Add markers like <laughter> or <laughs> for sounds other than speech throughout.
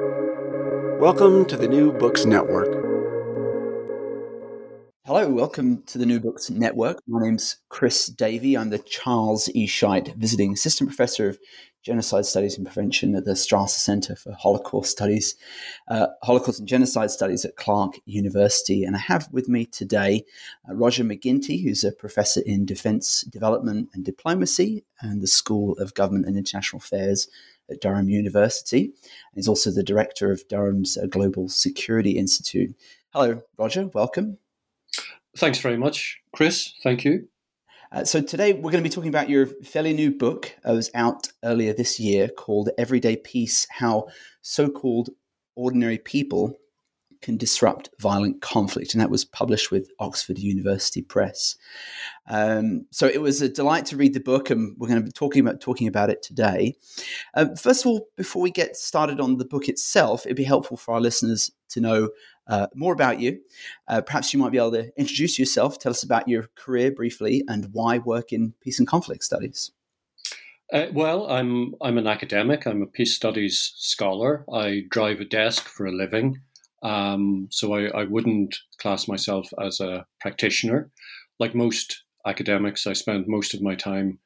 Welcome to the New Books Network. Hello, welcome to the New Books Network. My name's Chris Davey. I'm the Charles E. Scheidt Visiting Assistant Professor of Genocide Studies and Prevention at the Strassler Center for Holocaust Studies, uh, Holocaust and Genocide Studies at Clark University. And I have with me today uh, Roger Mac Ginty, who's a professor in Defense Development and Diplomacy and the School of Government and International Affairs at Durham University. He's also the director of Durham's uh, Global Security Institute. Hello, Roger. Welcome. Thanks very much, Chris. Thank you. Uh, so today we're going to be talking about your fairly new book. It was out earlier this year called Everyday Peace: How So-called Ordinary People Can Disrupt Violent Conflict, and that was published with Oxford University Press. Um, so it was a delight to read the book, and we're going to be talking about talking about it today. Uh, first of all, before we get started on the book itself, it'd be helpful for our listeners to know uh, more about you. Uh, perhaps you might be able to introduce yourself, tell us about your career briefly, and why work in peace and conflict studies. Uh, well, I'm I'm an academic. I'm a peace studies scholar. I drive a desk for a living, um, so I, I wouldn't class myself as a practitioner. Like most academics, I spend most of my time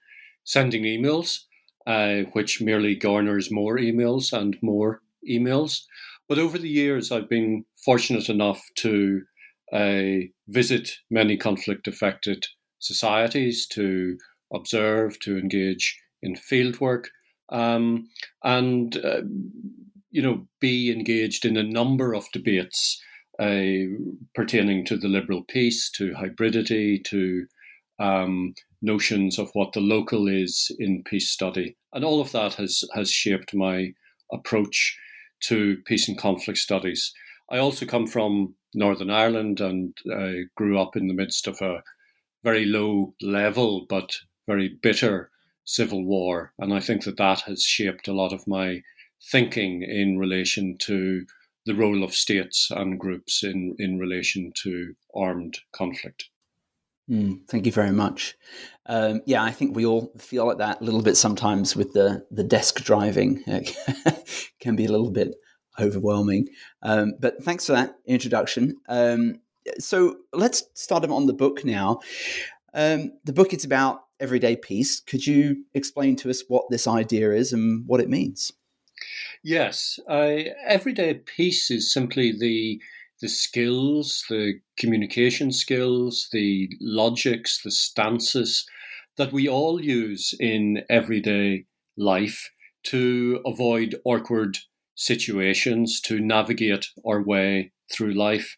sending emails, uh, which merely garners more emails and more emails. But over the years, I've been fortunate enough to uh, visit many conflict affected societies, to observe, to engage in fieldwork, um, and uh, you know be engaged in a number of debates uh, pertaining to the liberal peace, to hybridity, to um, notions of what the local is in peace study, and all of that has has shaped my approach to peace and conflict studies. I also come from Northern Ireland and I grew up in the midst of a very low level but very bitter civil war. And I think that that has shaped a lot of my thinking in relation to the role of states and groups in, in relation to armed conflict. Mm, thank you very much. Um, yeah, I think we all feel like that a little bit sometimes with the the desk driving. <laughs> It can be a little bit overwhelming. Um, but thanks for that introduction. Um, so let's start on the book now. Um, the book is about everyday peace. Could you explain to us what this idea is and what it means? Yes, uh, everyday peace is simply the the skills, the communication skills, the logics, the stances that we all use in everyday life to avoid awkward situations, to navigate our way through life.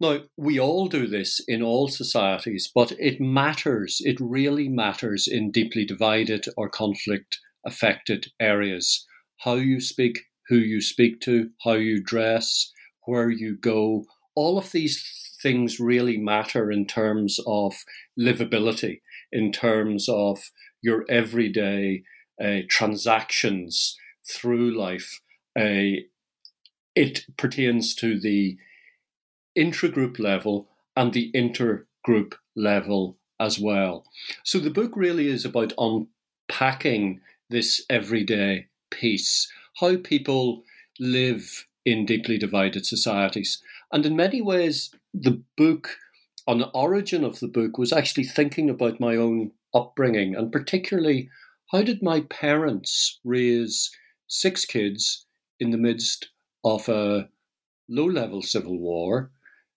Now, we all do this in all societies, but it matters, it really matters in deeply divided or conflict affected areas. How you speak, who you speak to, how you dress, where you go, all of these things really matter in terms of livability, in terms of your everyday uh, transactions through life. Uh, it pertains to the intragroup level and the intergroup level as well. So the book really is about unpacking this everyday peace, how people live in deeply divided societies. And in many ways, the book, on the origin of the book, was actually thinking about my own upbringing and particularly how did my parents raise six kids in the midst of a low level civil war,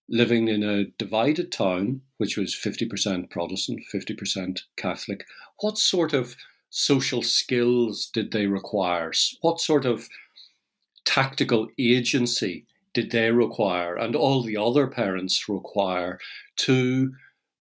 living in a divided town, which was 50% Protestant, 50% Catholic. What sort of social skills did they require? What sort of tactical agency did they require and all the other parents require to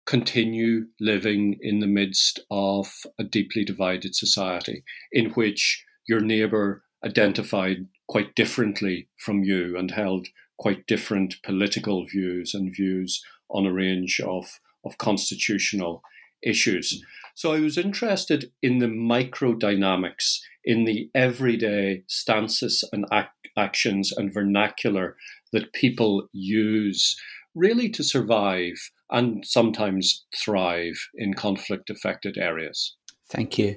continue living in the midst of a deeply divided society in which your neighbour identified quite differently from you and held quite different political views and views on a range of, of constitutional issues. So I was interested in the microdynamics, in the everyday stances and ac- actions and vernacular that people use really to survive and sometimes thrive in conflict affected areas. Thank you.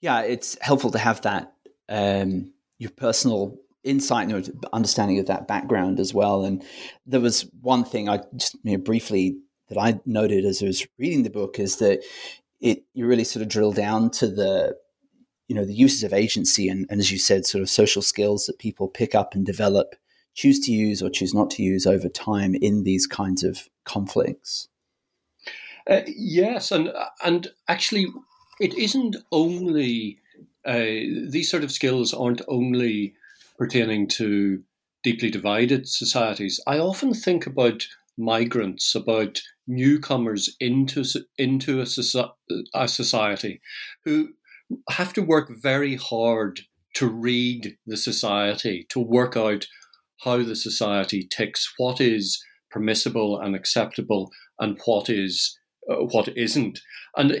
Yeah, it's helpful to have that um, your personal insight and understanding of that background as well. And there was one thing I just you know, briefly that I noted as I was reading the book is that it you really sort of drill down to the you know the uses of agency and, and as you said, sort of social skills that people pick up and develop, choose to use or choose not to use over time in these kinds of conflicts. Uh, yes, and and actually, it isn't only uh, these sort of skills aren't only pertaining to deeply divided societies. I often think about migrants, about newcomers into into a, a society who have to work very hard to read the society, to work out how the society ticks, what is permissible and acceptable, and what is uh, what isn't. And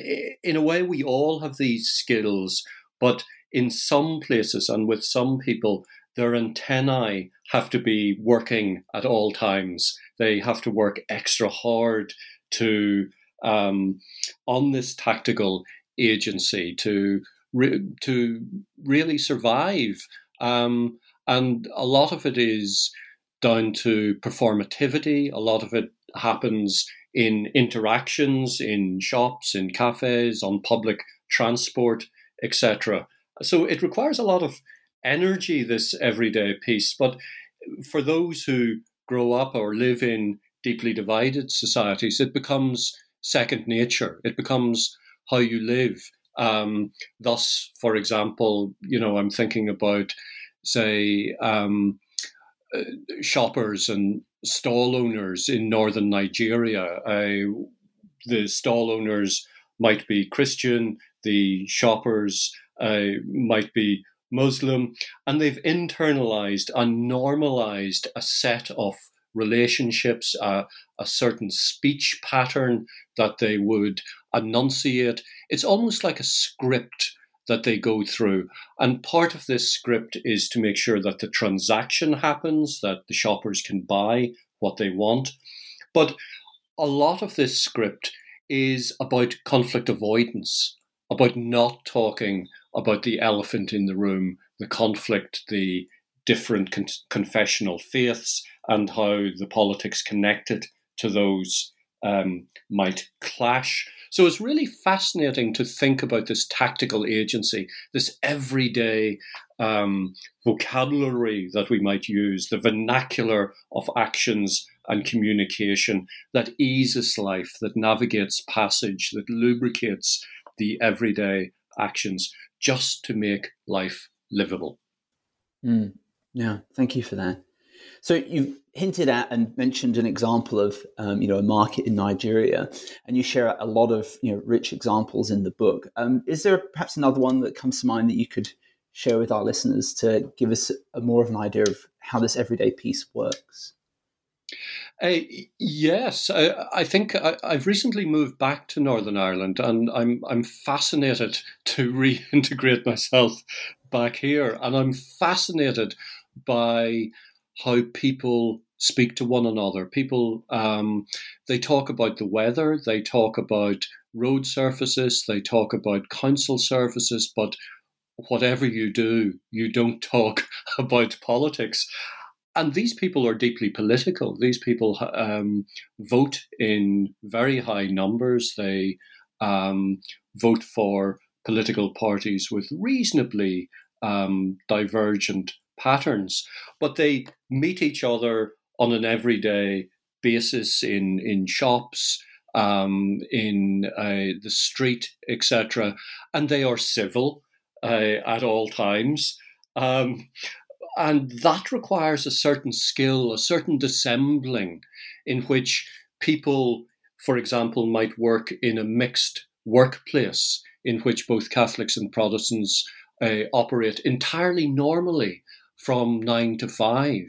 in a way, we all have these skills, but in some places and with some people, their antennae have to be working at all times. They have to work extra hard to um, on this tactical agency to re- to really survive. Um, and a lot of it is down to performativity. A lot of it happens in interactions in shops, in cafes, on public transport, etc. So it requires a lot of energy, this everyday peace. But for those who grow up or live in deeply divided societies, it becomes second nature. It becomes how you live. Um, thus, for example, you know, I'm thinking about, say, um, uh, shoppers and stall owners in northern Nigeria. Uh, the stall owners might be Christian, the shoppers uh, might be Muslim, and they've internalized and normalized a set of relationships, uh, a certain speech pattern that they would enunciate. It's almost like a script that they go through. And part of this script is to make sure that the transaction happens, that the shoppers can buy what they want. But a lot of this script is about conflict avoidance, about not talking about the elephant in the room, the conflict, the different con- confessional faiths, and how the politics connected to those um, might clash. So it's really fascinating to think about this tactical agency, this everyday um, vocabulary that we might use, the vernacular of actions and communication that eases life, that navigates passage, that lubricates the everyday actions just to make life livable. Mm, yeah, thank you for that. So you've hinted at and mentioned an example of um, you know a market in Nigeria, and you share a lot of you know rich examples in the book. Um, is there perhaps another one that comes to mind that you could share with our listeners to give us a more of an idea of how this everyday peace works? Uh, yes, I, I think I, have recently moved back to Northern Ireland, and I'm I'm fascinated to <laughs> reintegrate myself back here, and I'm fascinated by how people speak to one another. People um, they talk about the weather, they talk about road surfaces, they talk about council services, but whatever you do, you don't <laughs> talk about politics and these people are deeply political. These people um, vote in very high numbers. They um, vote for political parties with reasonably um, divergent patterns, but they meet each other on an everyday basis in in shops, um, in uh, the street, etc., and they are civil uh, at all times. Um, and that requires a certain skill, a certain dissembling, in which people, for example, might work in a mixed workplace in which both Catholics and Protestants uh, operate entirely normally from nine to five.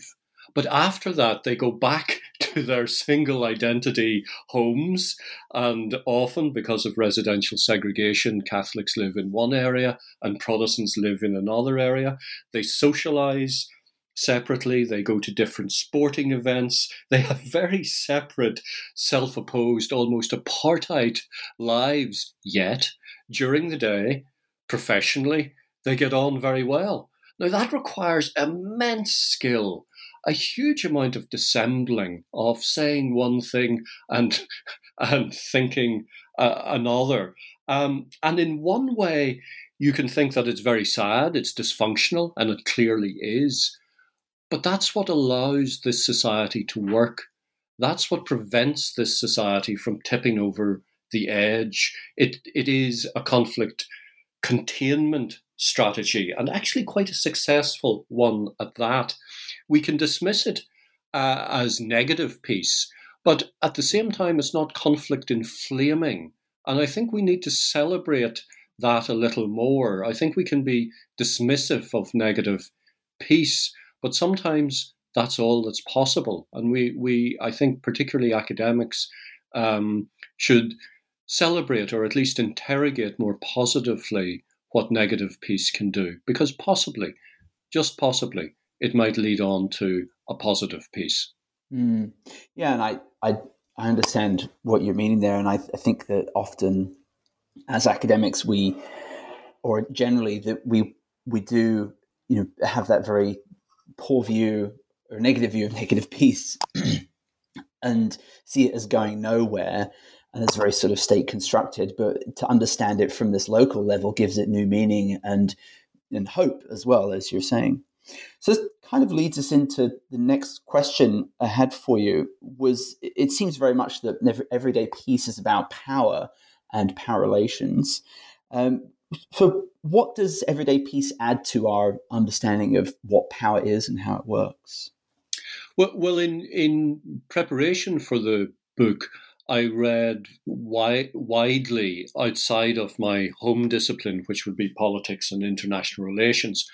But after that, they go back to their single identity homes. And often, because of residential segregation, Catholics live in one area and Protestants live in another area. They socialize separately. They go to different sporting events. They have very separate, self opposed, almost apartheid lives. Yet, during the day, professionally, they get on very well. Now, that requires immense skill, a huge amount of dissembling, of saying one thing and, <laughs> and thinking uh, another. Um, and in one way, you can think that it's very sad, it's dysfunctional, and it clearly is. But that's what allows this society to work. That's what prevents this society from tipping over the edge. It, it is a conflict containment strategy, and actually quite a successful one at that. We can dismiss it uh, as negative peace, but at the same time, it's not conflict inflaming. And I think we need to celebrate that a little more. I think we can be dismissive of negative peace, but sometimes that's all that's possible. And we, we I think, particularly academics, um, should celebrate or at least interrogate more positively what negative peace can do, because possibly, just possibly, it might lead on to a positive peace. Mm. Yeah, and I, I, I understand what you're meaning there, and I, I think that often, as academics, we, or generally, that we we do, you know, have that very poor view or negative view of <laughs> negative peace, <clears throat> and see it as going nowhere and it's very sort of state constructed. But to understand it from this local level gives it new meaning and and hope as well, as you're saying. So this kind of leads us into the next question I had for you. Was it seems very much that everyday peace is about power and power relations. Um, so, what does everyday peace add to our understanding of what power is and how it works? Well, well, in in preparation for the book, I read wi- widely outside of my home discipline, which would be politics and international relations.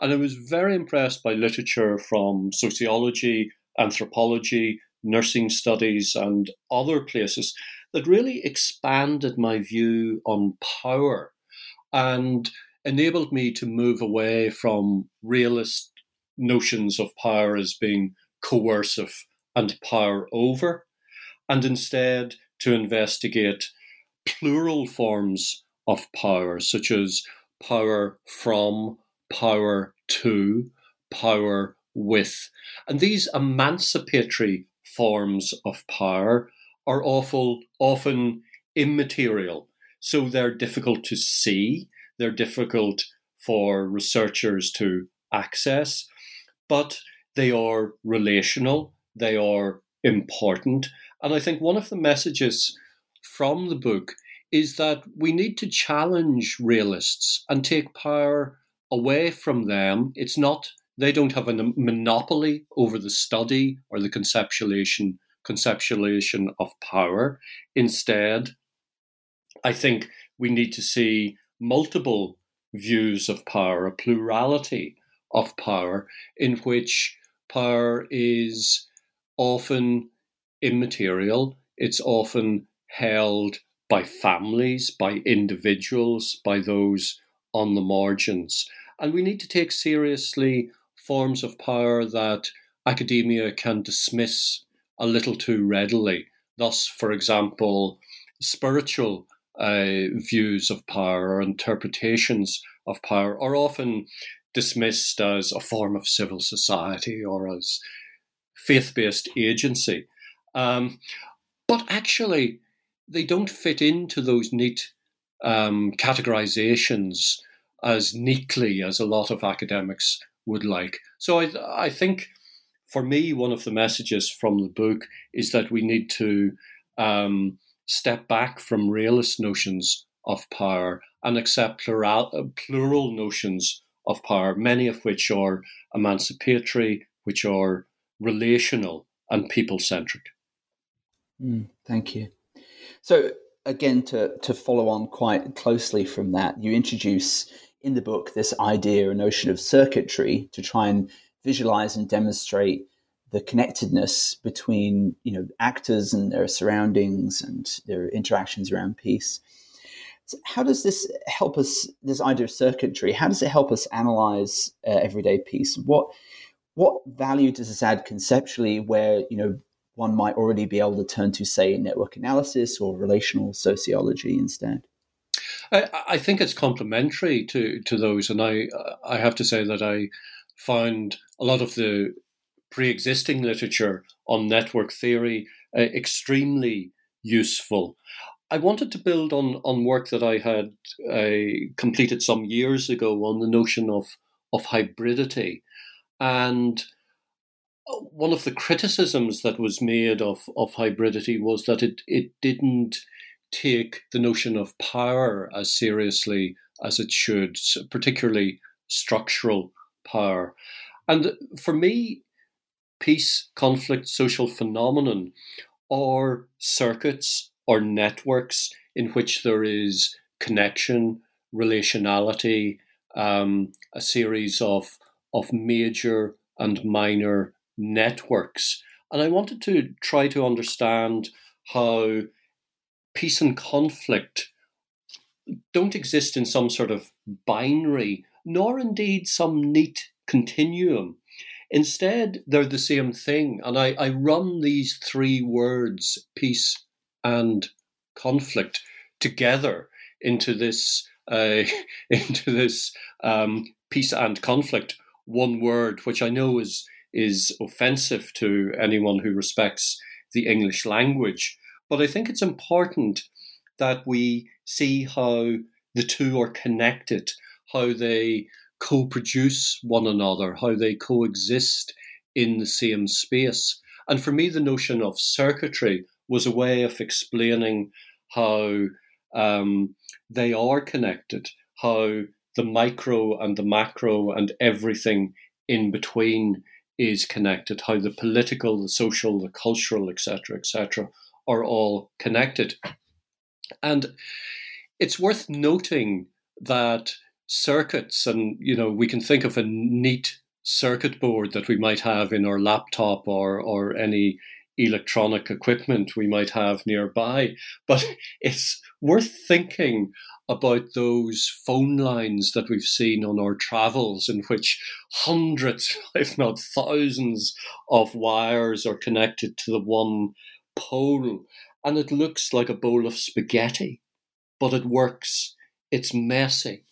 And I was very impressed by literature from sociology, anthropology, nursing studies, and other places that really expanded my view on power and enabled me to move away from realist notions of power as being coercive and power over and instead to investigate plural forms of power, such as power from, power to, power with. And these emancipatory forms of power are awful, often immaterial. So they're difficult to see, they're difficult for researchers to access, but they are relational, they are important, and I think one of the messages from the book is that we need to challenge realists and take power away from them. It's not, they don't have a monopoly over the study or the conceptualization, conceptualization of power. Instead, I think we need to see multiple views of power, a plurality of power, in which power is often immaterial. It's often held by families, by individuals, by those on the margins. And we need to take seriously forms of power that academia can dismiss a little too readily. Thus, for example, spiritual uh, views of power or interpretations of power are often dismissed as a form of civil society or as faith based agency. Um, but actually, they don't fit into those neat um, categorizations as neatly as a lot of academics would like. So I, I think for me, one of the messages from the book is that we need to um, step back from realist notions of power and accept plural, plural notions of power, many of which are emancipatory, which are relational and people centric. Mm, thank you. So again, to to follow on quite closely from that, you introduce in the book this idea or notion of circuitry to try and visualize and demonstrate the connectedness between you know actors and their surroundings and their interactions around peace. So how does this help us? This idea of circuitry, how does it help us analyze uh, everyday peace? What what value does this add conceptually? Where you know one might already be able to turn to, say, network analysis or relational sociology instead? I, I think it's complementary to, to those, and I I have to say that I found a lot of the pre-existing literature on network theory uh, extremely useful. I wanted to build on on work that I had uh, completed some years ago on the notion of of hybridity, and one of the criticisms that was made of, of hybridity was that it, it didn't take the notion of power as seriously as it should, particularly structural power. And for me, peace, conflict, social phenomenon are circuits or networks in which there is connection, relationality, um, a series of, of major and minor networks. And I wanted to try to understand how peace and conflict don't exist in some sort of binary, nor indeed some neat continuum. Instead, they're the same thing. And I, I run these three words, peace and conflict, together into this uh, <laughs> into this um, peace and conflict one word, which I know is is offensive to anyone who respects the English language. But I think it's important that we see how the two are connected, how they co produce one another, how they coexist in the same space. And for me, the notion of circuitry was a way of explaining how um, they are connected, how the micro and the macro and everything in between is connected, how the political, the social, the cultural, etc., etc., are all connected. And it's worth noting that circuits, and you know, we can think of a neat circuit board that we might have in our laptop or or any electronic equipment we might have nearby. But <laughs> it's worth thinking about those phone lines that we've seen on our travels, in which hundreds, <laughs> if not thousands, of wires are connected to the one pole. And it looks like a bowl of spaghetti, but it works. It's messy.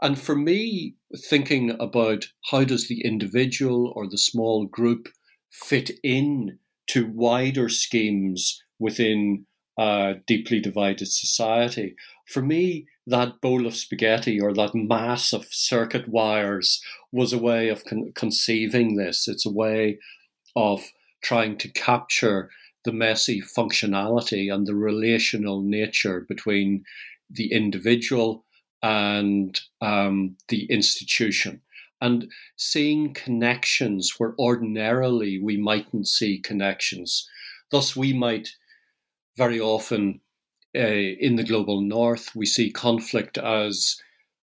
And for me, thinking about how does the individual or the small group fit in to wider schemes within a deeply divided society, for me, that bowl of spaghetti or that mass of circuit wires was a way of con- conceiving this. It's a way of trying to capture the messy functionality and the relational nature between the individual and um, the institution. And seeing connections where ordinarily we mightn't see connections. Thus, we might very often uh, in the global north, we see conflict as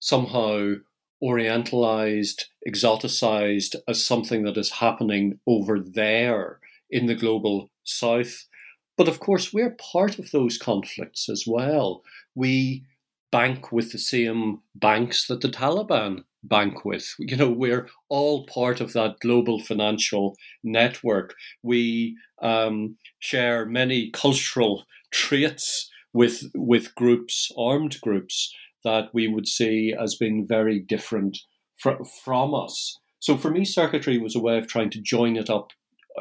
somehow orientalized, exoticized as something that is happening over there in the global south. But of course, we're part of those conflicts as well. We bank with the same banks that the Taliban bank with. You know, we're all part of that global financial network. We um, share many cultural <laughs> traits with with groups, armed groups that we would see as being very different fr- from us. So for me, circuitry was a way of trying to join it up,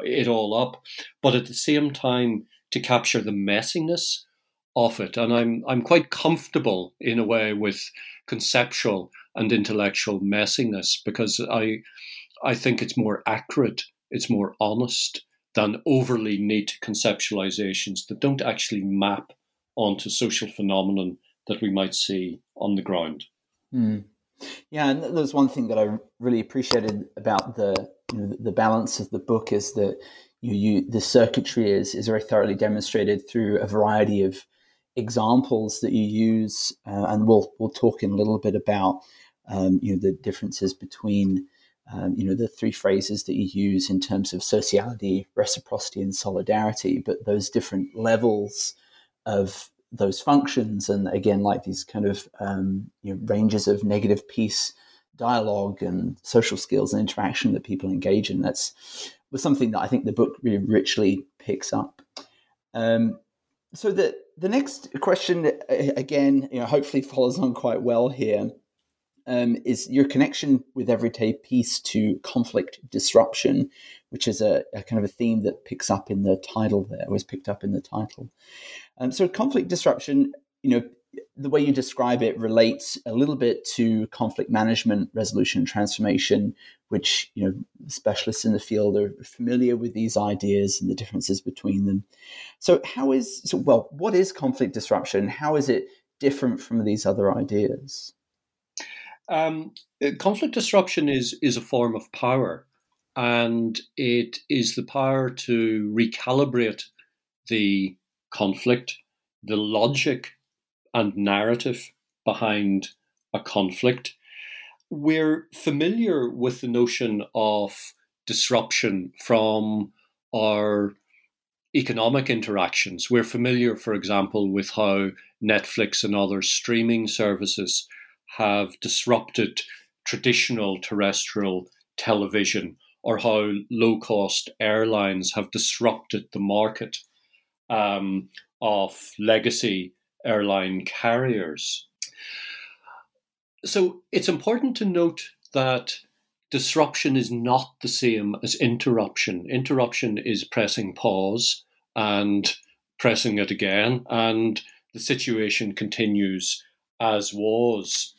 it all up, but at the same time to capture the messiness of it. And I'm I'm quite comfortable in a way with conceptual and intellectual messiness because I I think it's more accurate, it's more honest than overly neat conceptualizations that don't actually map onto social phenomenon that we might see on the ground. Mm. Yeah, and there's one thing that I really appreciated about the the balance of the book is that you, you the circuitry is is very thoroughly demonstrated through a variety of examples that you use, uh, and we'll we'll talk in a little bit about um, you know the differences between um, you know the three phrases that you use in terms of sociality, reciprocity, and solidarity, but those different levels of those functions and again like these kind of um, you know, ranges of negative peace dialogue and social skills and interaction that people engage in that's was something that i think the book really richly picks up um, so that the next question, again, you know, hopefully follows on quite well here, um, is your connection with everyday peace to conflict disruption, which is a, a, kind of a theme that picks up in the title there, was picked up in the title. Um, so, conflict disruption, you know, the way you describe it relates a little bit to conflict management, resolution, transformation, which you know specialists in the field are familiar with these ideas and the differences between them. So, how is so? Well, what is conflict disruption? How is it different from these other ideas? Um, conflict disruption is is a form of power, and it is the power to recalibrate the conflict, the logic and narrative behind a conflict. We're familiar with the notion of disruption from our economic interactions. We're familiar, for example, with how Netflix and other streaming services have disrupted traditional terrestrial television or how low cost airlines have disrupted the market um, of legacy airline carriers. So it's important to note that disruption is not the same as interruption. Interruption is pressing pause and pressing it again, and the situation continues as was.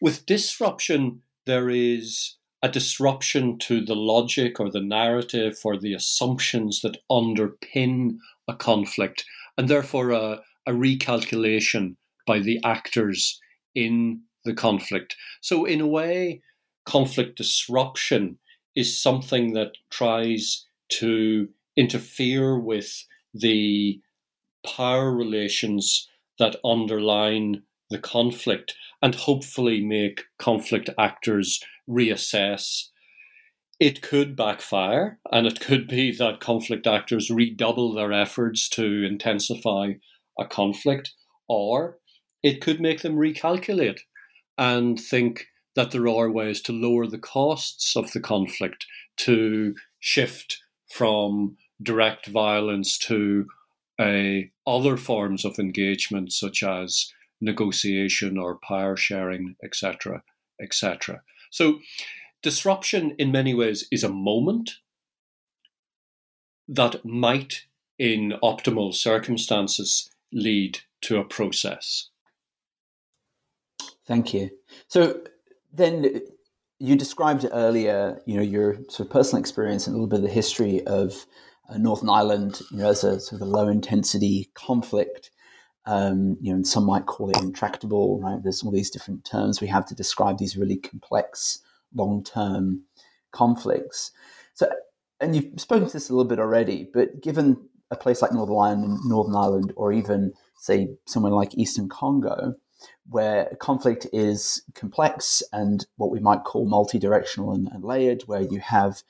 With disruption, there is a disruption to the logic or the narrative or the assumptions that underpin a conflict, and therefore a, a recalculation by the actors in the conflict. So, in a way, conflict disruption is something that tries to interfere with the power relations that underline the conflict and hopefully make conflict actors reassess. It could backfire, and it could be that conflict actors redouble their efforts to intensify a conflict, or it could make them recalculate and think that there are ways to lower the costs of the conflict, to shift from direct violence to uh, other forms of engagement, such as negotiation or power sharing, etc., etc. So, disruption in many ways is a moment that might, in optimal circumstances, lead to a process. Thank you. So, then you described earlier, you know, your sort of personal experience and a little bit of the history of uh, Northern Ireland, you know, as a sort of a low intensity conflict. Um, you know, and some might call it intractable, right? There's all these different terms we have to describe these really complex long term conflicts. So, and you've spoken to this a little bit already, but given a place like Northern Ireland, Northern Ireland, or even say somewhere like Eastern Congo, where conflict is complex and what we might call multi-directional and, and layered, where you have,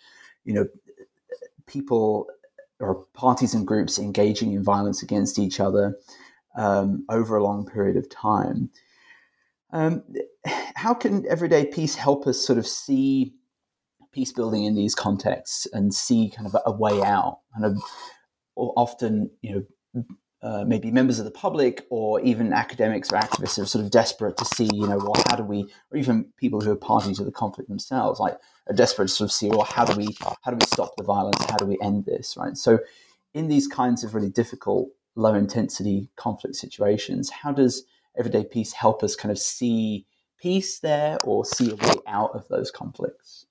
you know, people or parties and groups engaging in violence against each other um, over a long period of time. Um, how can everyday peace help us sort of see peace building in these contexts and see kind of a, a way out? Kind of often, you know, uh, maybe members of the public or even academics or activists are sort of desperate to see, you know, well, how do we, or even people who are party to the conflict themselves, like are desperate to sort of see, well, how do we, how do we stop the violence? How do we end this? Right. So, in these kinds of really difficult, low intensity conflict situations, how does everyday peace help us kind of see peace there or see a way out of those conflicts?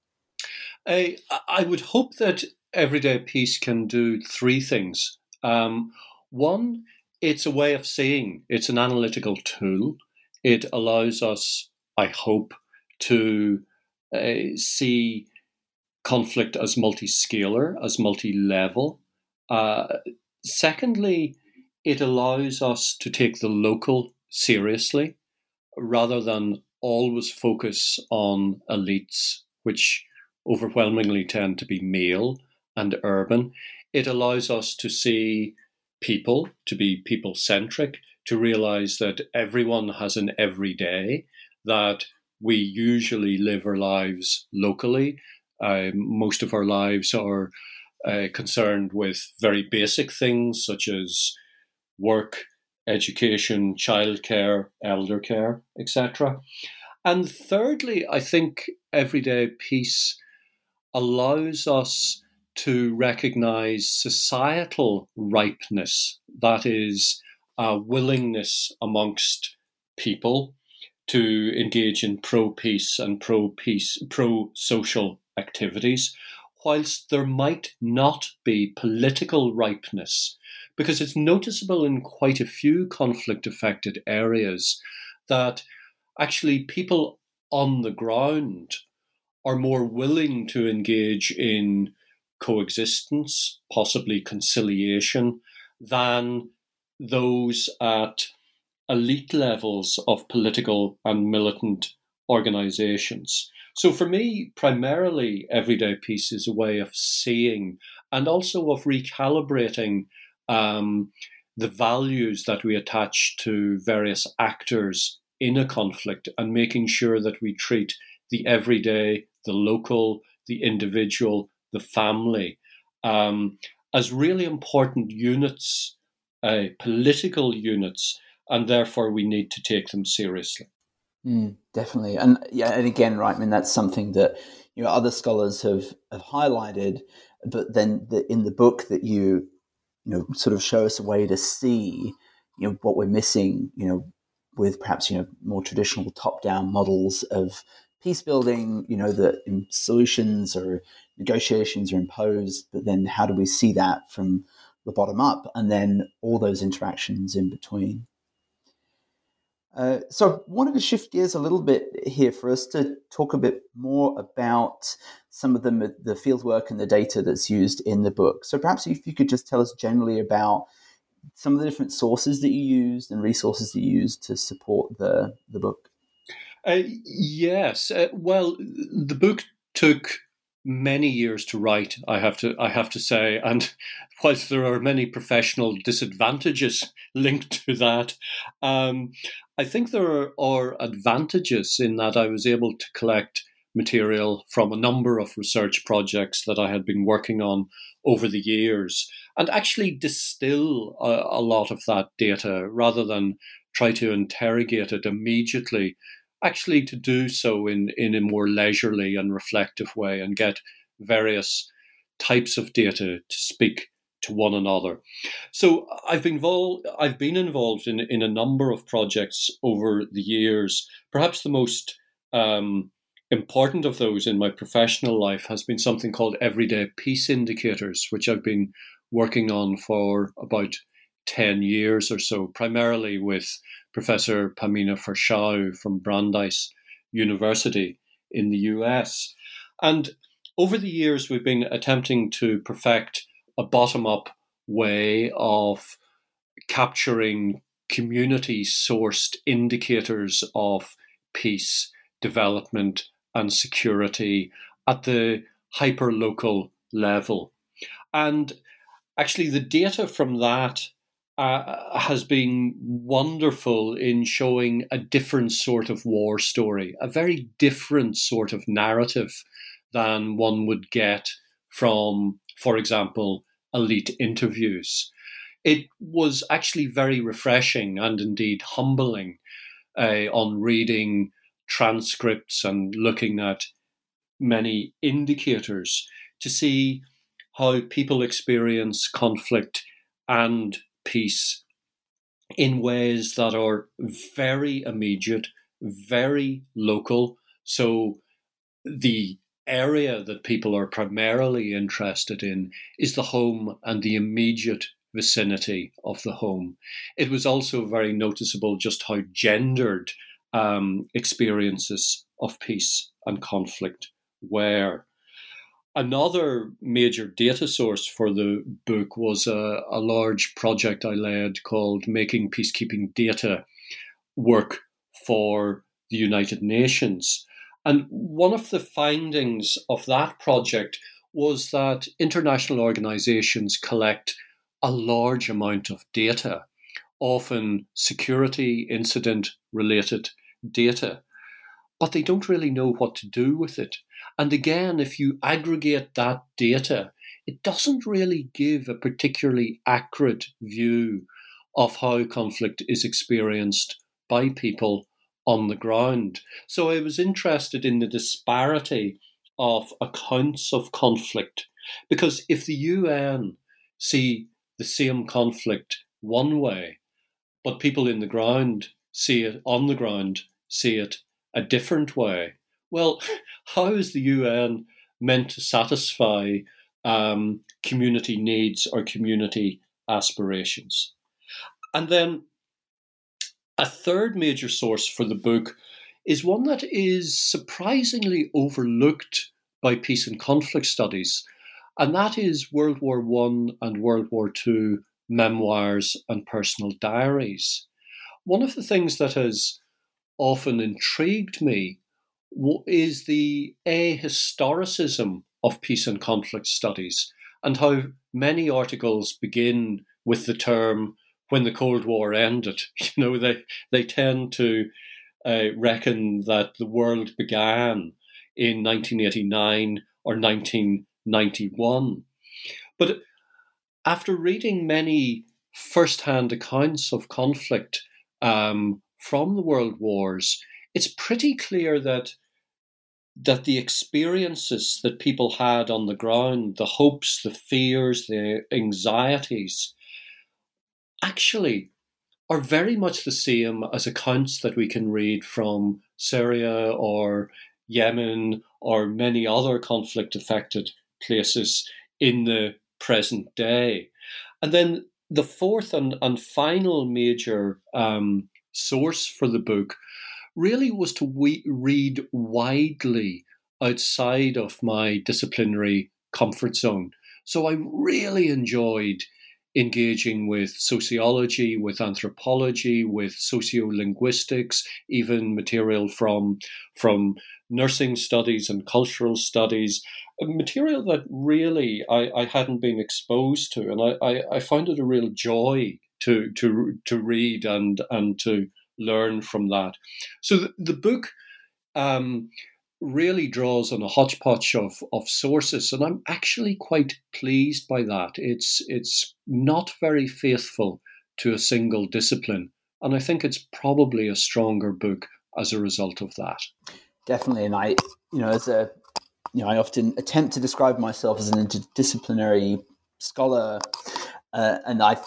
I, I would hope that everyday peace can do three things. Um, one, it's a way of seeing, it's an analytical tool. It allows us, I hope, to uh, see conflict as multi scalar, as multi level. Uh, secondly, it allows us to take the local seriously rather than always focus on elites, which overwhelmingly tend to be male and urban. It allows us to see people, to be people centric, to realize that everyone has an everyday, that we usually live our lives locally. Uh, most of our lives are uh, concerned with very basic things such as work, education, childcare, elder care, etc. And thirdly, I think everyday peace allows us to recognize societal ripeness, that is, a willingness amongst people to engage in pro peace and pro peace, pro social activities, whilst there might not be political ripeness, because it's noticeable in quite a few conflict affected areas that actually people on the ground are more willing to engage in coexistence, possibly conciliation, than those at elite levels of political and militant organizations. So for me, primarily, everyday peace is a way of seeing and also of recalibrating um, the values that we attach to various actors in a conflict and making sure that we treat the everyday, the local, the individual, the family um, as really important units, uh, political units and therefore we need to take them seriously. Mm, definitely, and yeah, and again, right? I mean, that's something that you know other scholars have have highlighted, but then the, in the book that you you know sort of show us a way to see you know what we're missing, you know, with perhaps you know more traditional top down models of peace building, you know, that solutions or negotiations are imposed, but then how do we see that from the bottom up, and then all those interactions in between. Uh, so I wanted to shift gears a little bit here for us to talk a bit more about some of the the field work and the data that's used in the book. So perhaps if you could just tell us generally about some of the different sources that you used and resources that you used to support the the book. Uh, yes, uh, well, the book took many years to write. I have to I have to say, and <laughs> whilst there are many professional disadvantages <laughs> linked to that, um, I think there are, are advantages in that I was able to collect material from a number of research projects that I had been working on over the years and actually distill a, a, lot of that data rather than try to interrogate it immediately actually to do so in, in a more leisurely and reflective way and get various types of data to speak to one another. So I've been involved I've been involved in in a number of projects over the years. Perhaps the most um, important of those in my professional life has been something called Everyday Peace Indicators, which I've been working on for about 10 years or so, primarily with Professor Pamina Firchow from Brandeis University in the US. And over the years, we've been attempting to perfect a bottom up way of capturing community sourced indicators of peace, development, and security at the hyper local level. And actually, the data from that uh, has been wonderful in showing a different sort of war story, a very different sort of narrative than one would get from, for example, elite interviews. It was actually very refreshing and indeed humbling uh, on reading transcripts and looking at many indicators to see how people experience conflict and peace in ways that are very immediate, very local. So the area that people are primarily interested in is the home and the immediate vicinity of the home. It was also very noticeable just how gendered um, experiences of peace and conflict were. Another major data source for the book was a, a large project I led called Making Peacekeeping Data Work for the United Nations. And one of the findings of that project was that international organizations collect a large amount of data, often security incident related data, but they don't really know what to do with it. And again, if you aggregate that data, it doesn't really give a particularly accurate view of how conflict is experienced by people on the ground. So I was interested in the disparity of accounts of conflict because if the UN see the same conflict one way, but people in the ground see it on the ground, see it a different way, well, <laughs> how is the UN meant to satisfy um, community needs or community aspirations? And then a third major source for the book is one that is surprisingly overlooked by peace and conflict studies, and that is World War I and World War II memoirs and personal diaries. One of the things that has often intrigued me is the ahistoricism of peace and conflict studies and how many articles begin with the term when the Cold War ended. <laughs> You know, they, they tend to uh, reckon that the world began in 1989 or 1991. But after reading many first hand accounts of conflict um, from the world wars, it's pretty clear that that the experiences that people had on the ground, the hopes, the fears, the anxieties, actually are very much the same as accounts that we can read from Syria or Yemen or many other conflict affected places in the present day. And then the fourth and, and final major um, source for the book really was to we- read widely outside of my disciplinary comfort zone. So I really enjoyed engaging with sociology, with anthropology, with sociolinguistics, even material from from nursing studies and cultural studies, material that really I, I hadn't been exposed to, and I, I, I found it a real joy to to to read and and to learn from that. So the, the book um, really draws on a hodgepodge of, of sources, and I'm actually quite pleased by that. It's it's not very faithful to a single discipline, and I think it's probably a stronger book as a result of that. Definitely, and I, you know, as a, you know, I often attempt to describe myself as an interdisciplinary scholar uh, and I,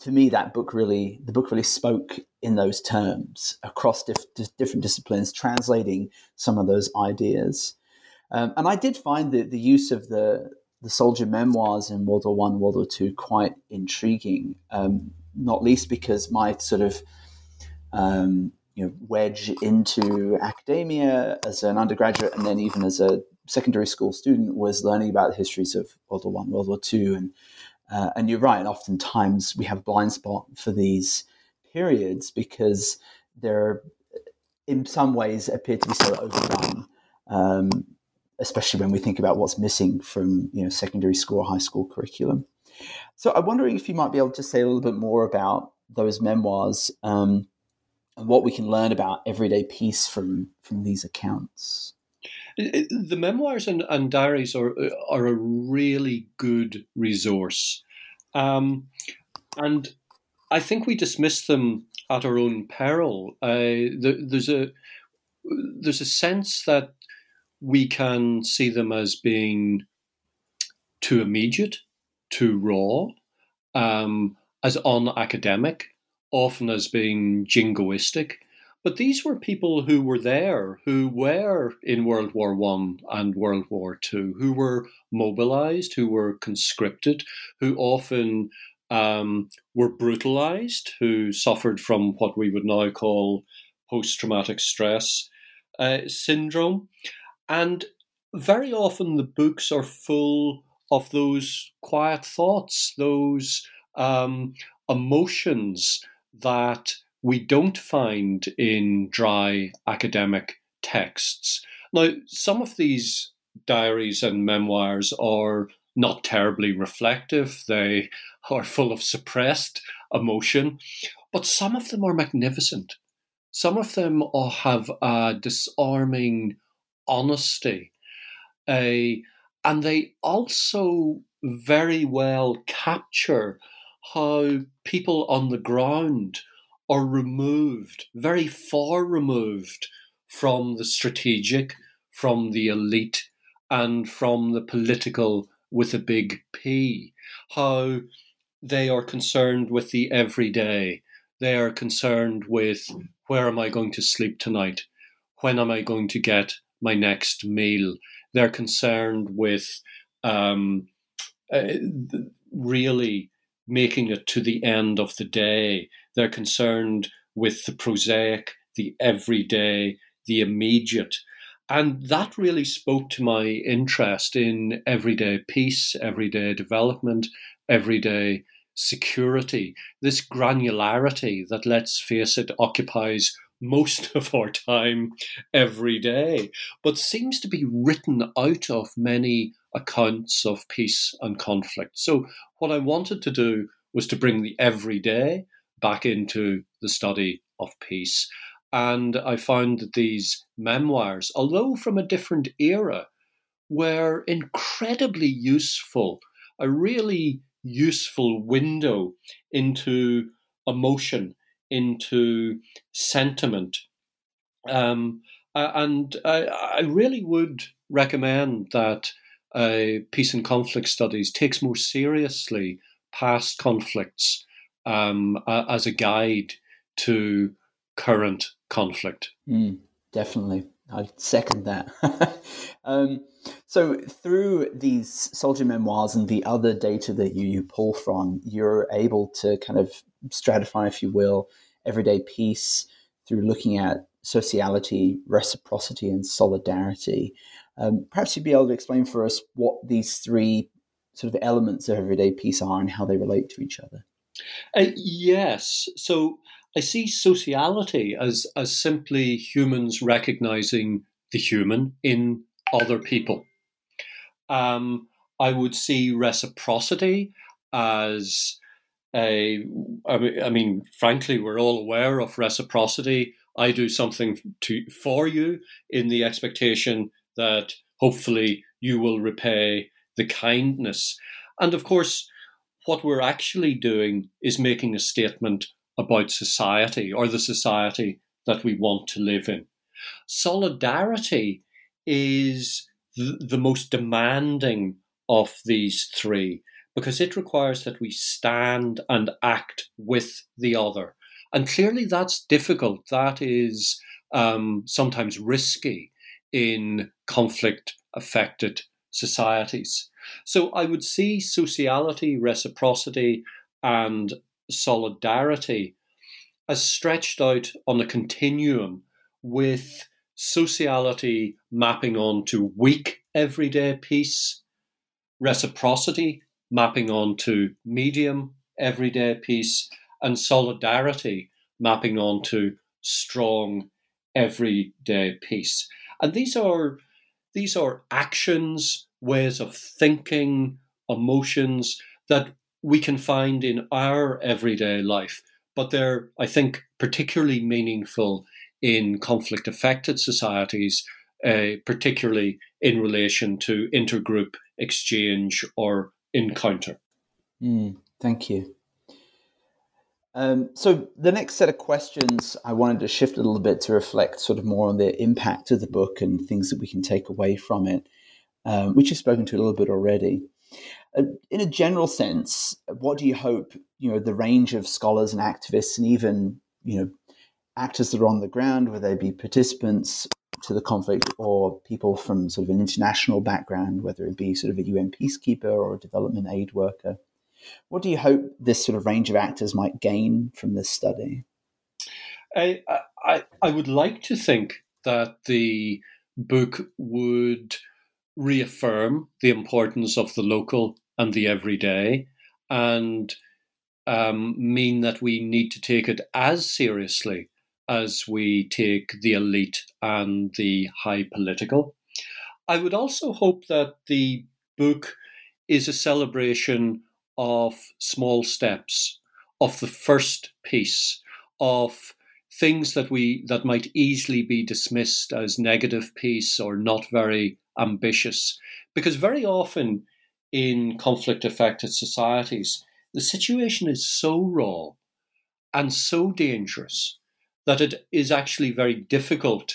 to me, that book really, the book really spoke in those terms across different disciplines, translating some of those ideas. Um, and I did find the, the use of the the soldier memoirs in World War One, World War Two quite intriguing. Um, not least because my sort of um, you know wedge into academia as an undergraduate, and then even as a secondary school student, was learning about the histories of World War One, World War Two, and uh, and you're right. Oftentimes we have blind spot for these periods because they're in some ways appear to be so overdone, um, especially when we think about what's missing from you know secondary school or high school curriculum. So I'm wondering if you might be able to say a little bit more about those memoirs um, and what we can learn about everyday peace from from these accounts. The memoirs and, and diaries are are a really good resource, um, and I think we dismiss them at our own peril. Uh, there's a there's a sense that we can see them as being too immediate, too raw, um, as unacademic, often as being jingoistic. But these were people who were there, who were in World War One and World War Two, who were mobilized, who were conscripted, who often um, were brutalized, who suffered from what we would now call post traumatic stress uh, syndrome. And very often the books are full of those quiet thoughts, those um, emotions that we don't find in dry academic texts. Now, some of these diaries and memoirs are not terribly reflective, they are full of suppressed emotion, but some of them are magnificent. Some of them have a disarming honesty, a, and they also very well capture how people on the ground are removed, very far removed from the strategic, from the elite, and from the political with a big P. How they are concerned with the everyday. They are concerned with where am I going to sleep tonight? When am I going to get my next meal? They're concerned with um, uh, really making it to the end of the day. They're concerned with the prosaic, the everyday, the immediate. And that really spoke to my interest in everyday peace, everyday development, everyday security, this granularity that, let's face it, occupies most <laughs> of our time every day, but seems to be written out of many accounts of peace and conflict. So, what I wanted to do was to bring the everyday back into the study of peace. And I found that these memoirs, although from a different era, were incredibly useful, a really useful window into emotion, into sentiment. Um, and I, I, really would recommend that uh, peace and conflict studies takes more seriously past conflicts um, as a guide to current conflict. Mm, definitely. I second that. <laughs> um, so, through these soldier memoirs and the other data that you, you pull from, you're able to kind of stratify, if you will, everyday peace through looking at sociality, reciprocity, and solidarity. Um, perhaps you'd be able to explain for us what these three sort of elements of everyday peace are and how they relate to each other. Uh, yes. So I see sociality as, as simply humans recognizing the human in other people. Um, I would see reciprocity as a, I mean, frankly, we're all aware of reciprocity. I do something to for you in the expectation that hopefully you will repay the kindness. And of course, what we're actually doing is making a statement about society or the society that we want to live in. Solidarity is the most demanding of these three because it requires that we stand and act with the other. And clearly, that's difficult. That is um, sometimes risky in conflict affected societies. So I would see sociality, reciprocity, and solidarity as stretched out on a continuum with sociality mapping onto weak everyday peace, reciprocity mapping onto medium everyday peace, and solidarity mapping onto strong everyday peace. And these are these are actions, ways of thinking, emotions that we can find in our everyday life, but they're, I think, particularly meaningful in conflict affected societies, uh, particularly in relation to intergroup exchange or encounter. Mm, thank you. Um, so the next set of questions I wanted to shift a little bit to reflect sort of more on the impact of the book and things that we can take away from it, um, which you've spoken to a little bit already. Uh, in a general sense, what do you hope you know the range of scholars and activists and even you know actors that are on the ground, whether they be participants to the conflict or people from sort of an international background, whether it be sort of a UN peacekeeper or a development aid worker, what do you hope this sort of range of actors might gain from this study? I, I, I would like to think that the book would reaffirm the importance of the local and the everyday and um, mean that we need to take it as seriously as we take the elite and the high political. I would also hope that the book is a celebration of small steps, of the first peace, of things that we that might easily be dismissed as negative peace or not very ambitious. Because very often in conflict affected societies, the situation is so raw and so dangerous that it is actually very difficult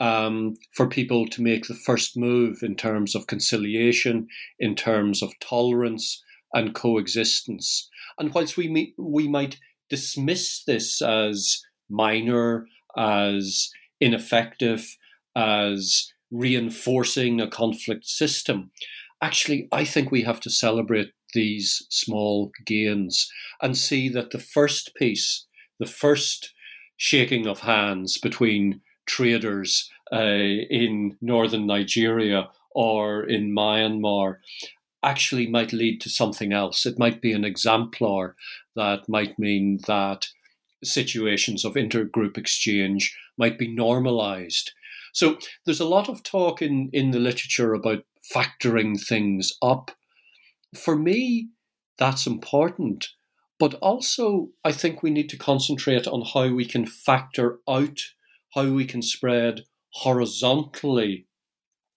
um, for people to make the first move in terms of conciliation, in terms of tolerance and coexistence. And whilst we we might dismiss this as minor, as ineffective, as reinforcing a conflict system, actually, I think we have to celebrate these small gains and see that the first peace, the first shaking of hands between traders uh, in northern Nigeria or in Myanmar actually might lead to something else. It might be an exemplar that might mean that situations of intergroup exchange might be normalized. So there's a lot of talk in, in the literature about factoring things up. For me, that's important. But also, I think we need to concentrate on how we can factor out, how we can spread horizontally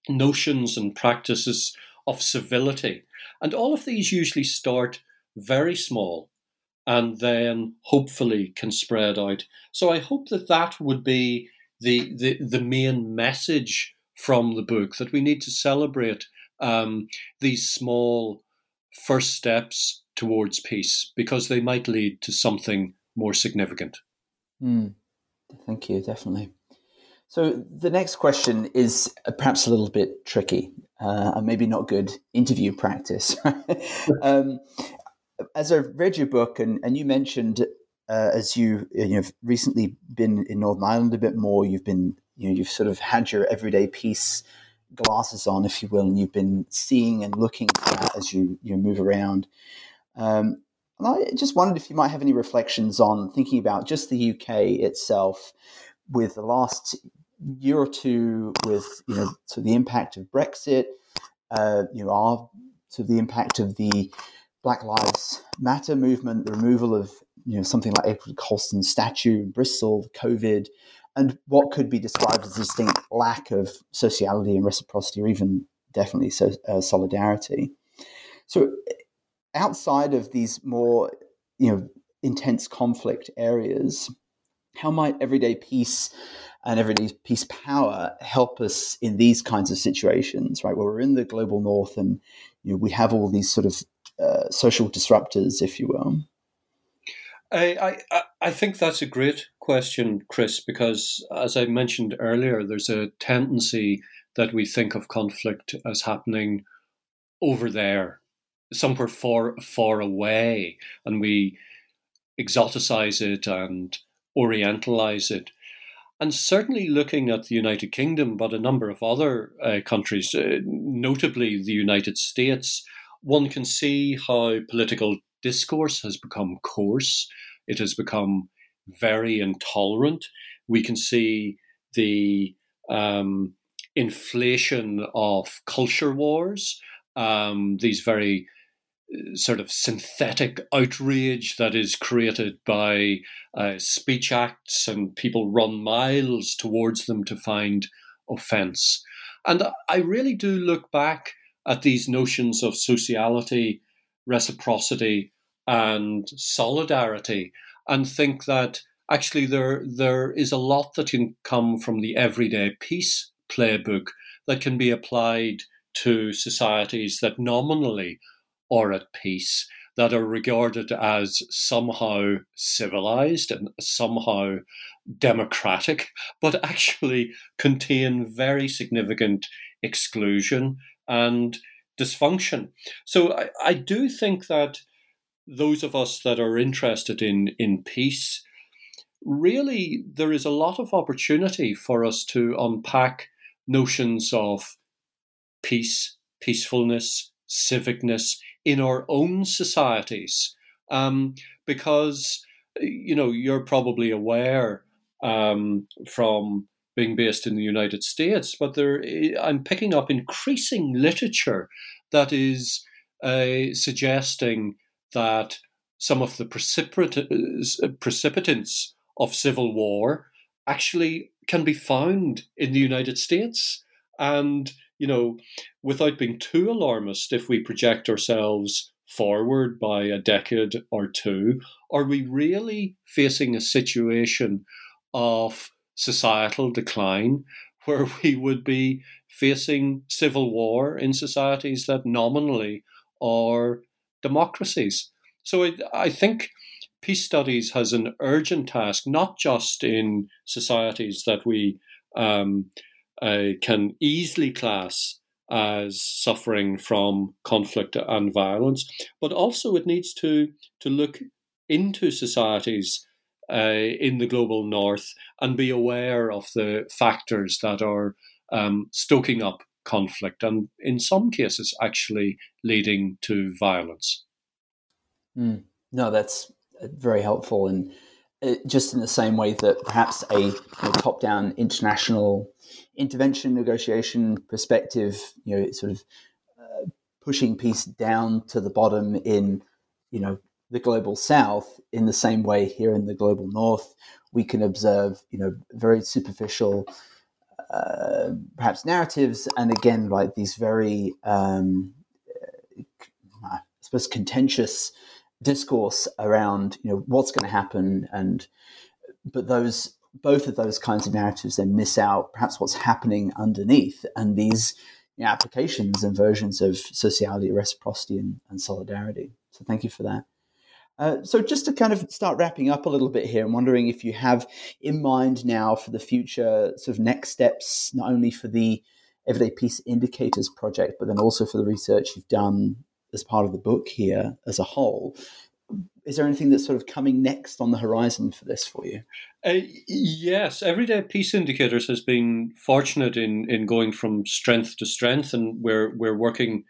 notions and practices of civility. And all of these usually start very small and then hopefully can spread out. So I hope that that would be the, the, the main message from the book that we need to celebrate um, these small first steps towards peace because they might lead to something more significant. Mm, thank you, definitely. So the next question is uh, perhaps a little bit tricky uh, and maybe not good interview practice. <laughs> um, as I've read your book, and, and you mentioned uh, as you you've recently been in Northern Ireland a bit more, you've been you know you've sort of had your everyday peace glasses on, if you will, and you've been seeing and looking for that as you you move around. Um, and I just wondered if you might have any reflections on thinking about just the UK itself with the last year or two with you know so the impact of Brexit, uh, you know our so the impact of the Black Lives Matter movement, the removal of you know something like Edward Colston's statue in Bristol, COVID, and what could be described as a distinct lack of sociality and reciprocity, or even definitely so, uh, solidarity. So outside of these more you know intense conflict areas, how might everyday peace and everyday peace power help us in these kinds of situations, right? Where we're in the global north and you know, we have all these sort of uh, social disruptors, if you will. I, I I think that's a great question, Chris, because as I mentioned earlier, there's a tendency that we think of conflict as happening over there somewhere far far away, and we exoticize it and orientalize it. And certainly looking at the United Kingdom, but a number of other uh, countries, uh, notably the United States, one can see how political discourse has become coarse. It has become very intolerant. We can see the um, inflation of culture wars, um, these very uh, sort of synthetic outrage that is created by uh, speech acts, and people run miles towards them to find offence. And I really do look back at these notions of sociality, reciprocity, and solidarity, and think that actually there there is a lot that can come from the everyday peace playbook that can be applied to societies that nominally are at peace that are regarded as somehow civilized and somehow democratic, but actually contain very significant exclusion and dysfunction. So I, I do think that those of us that are interested in, in peace, really there is a lot of opportunity for us to unpack notions of peace, peacefulness, civicness in our own societies. Um, because, you know, you're probably aware um, from being based in the United States, but there, eh, I'm picking up increasing literature that is uh, suggesting that some of the eh, precipitants of civil war actually can be found in the United States. And, you know, without being too alarmist, if we project ourselves forward by a decade or two? Are we really facing a situation of societal decline where <laughs> we would be facing civil war in societies that nominally are democracies? So I, I think peace studies has an urgent task, not just in societies that we um, uh, can easily class as suffering from conflict and violence, but also it needs to to look into societies in the global north and be aware of the factors that are um, stoking up conflict and in some cases actually leading to violence. Mm. No, that's uh, very helpful. And uh, just in the same way that perhaps a you know, top down international intervention negotiation perspective, you know, sort of uh, pushing peace down to the bottom in, you know, the global south, in the same way here in the global north, we can observe, you know, very superficial, uh, perhaps narratives, and again, like these very, um, uh, I suppose, contentious discourse around you know what's going to happen and but those both of those kinds of narratives then miss out perhaps what's happening underneath and these you know, applications and versions of sociality reciprocity and, and solidarity. So thank you for that uh, so just to kind of start wrapping up a little bit here i'm wondering if you have in mind now for the future sort of next steps not only for the everyday peace indicators project but then also for the research you've done as part of the book here as a whole. Is there anything that's sort of coming next on the horizon for this for you? Uh, yes, Everyday Peace Indicators has been fortunate in, in going from strength to strength, and we're we're working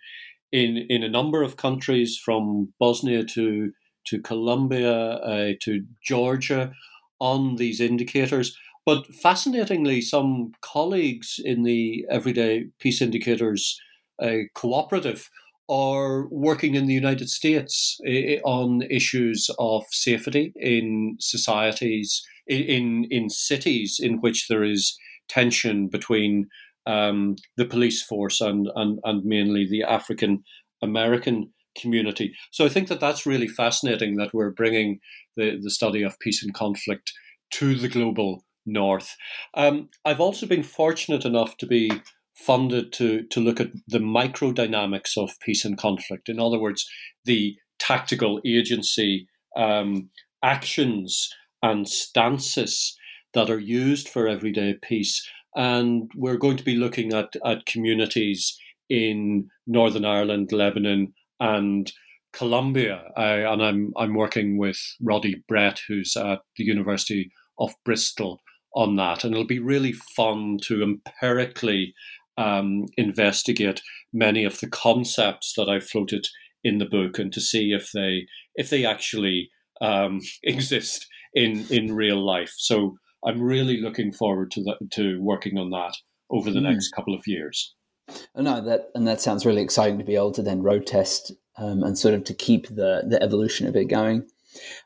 in in a number of countries from Bosnia to to Colombia uh, to Georgia on these indicators. But fascinatingly, some colleagues in the Everyday Peace Indicators uh, cooperative are working in the United States on issues of safety in societies, in in cities in which there is tension between um, the police force and, and and mainly the African American community. So I think that that's really fascinating that we're bringing the the study of peace and conflict to the global north. Um, I've also been fortunate enough to be funded to, to look at the microdynamics of peace and conflict. In other words, the tactical agency um, actions and stances that are used for everyday peace. And we're going to be looking at, at communities in Northern Ireland, Lebanon, and Colombia. I, and I'm, I'm working with Roddy Brett, who's at the University of Bristol on that. And it'll be really fun to empirically um, investigate many of the concepts that I floated in the book and to see if they if they actually um, <laughs> exist in in real life. So I'm really looking forward to that to working on that over the mm. next couple of years. Oh, no, that and that sounds really exciting to be able to then road test um, and sort of to keep the the evolution of it going.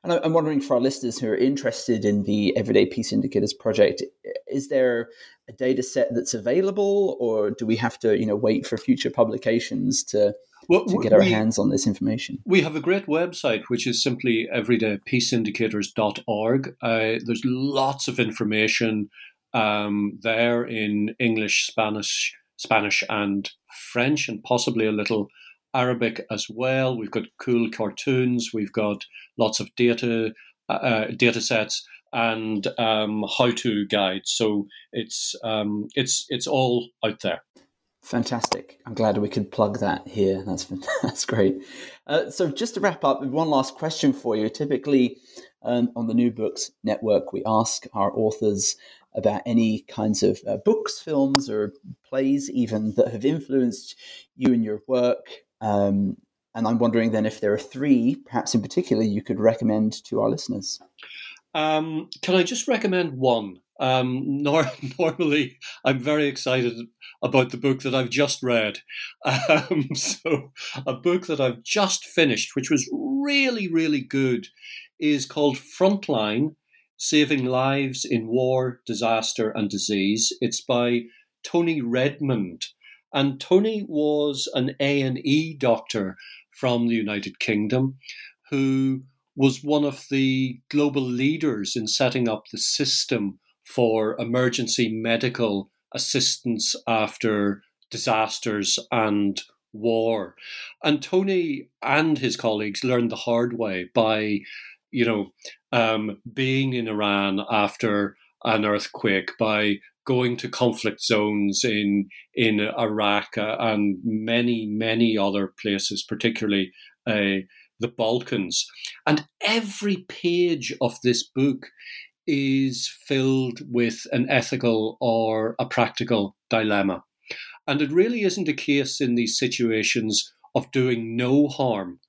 And I'm wondering for our listeners who are interested in the Everyday Peace Indicators project, is there a data set that's available, or do we have to, you know, wait for future publications to well, to get we, our hands on this information? We have a great website, which is simply everydaypeaceindicators.org. Uh, there's lots of information um, there in English, Spanish, Spanish, and French, and possibly a little Arabic as well. We've got cool cartoons. We've got lots of data uh, uh data sets and um, how-to guides. So it's um, it's it's all out there. Fantastic! I'm glad we could plug that here. That's <laughs> that's great. Uh, so just to wrap up, one last question for you. Typically, um, on the New Books Network, we ask our authors about any kinds of uh, books, films, or plays, even that have influenced you and your work. Um, and I'm wondering then if there are three, perhaps in particular, you could recommend to our listeners. Um, can I just recommend one? Um, nor- <laughs> normally, I'm very excited about the book that I've just read. <laughs> Um, so, a book that I've just finished, which was really, really good, is called Frontline Saving Lives in War, Disaster, and Disease. It's by Tony Redmond. And Tony was an A&E doctor from the United Kingdom who was one of the global leaders in setting up the system for emergency medical assistance after disasters and war. And Tony and his colleagues learned the hard way by, you know, um, being in Iran after an earthquake, by going to conflict zones in in Iraq uh, and many many other places, particularly uh, the Balkans. And every page of this book is filled with an ethical or a practical dilemma. And it really isn't a case in these situations of doing no harm,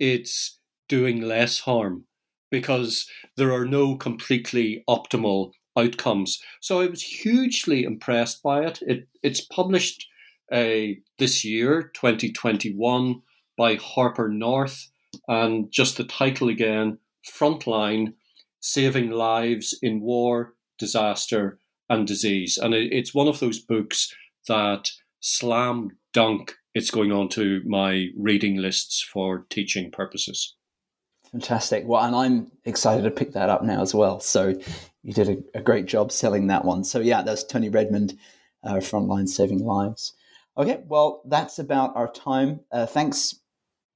it's doing less harm because there are no completely optimal outcomes. So I was hugely impressed by it. it it's published uh, this year, 2021, by Harper North. And just the title again Frontline Saving Lives in War, Disaster, and Disease. And it, it's one of those books that slam dunk it's going on to my reading lists for teaching purposes. Fantastic. Well, and I'm excited to pick that up now as well. So you did a, a great job selling that one. So yeah, that's Tony Redmond, uh, Frontline Saving Lives. Okay, well, that's about our time. Uh, thanks,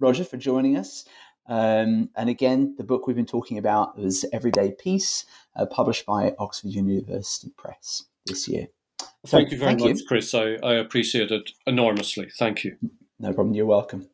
Roger, for joining us. Um, and again, the book we've been talking about was Everyday Peace, uh, published by Oxford University Press this year. So, thank you very thank much, you. Chris. I, I appreciate it enormously. Thank you. No problem. You're welcome.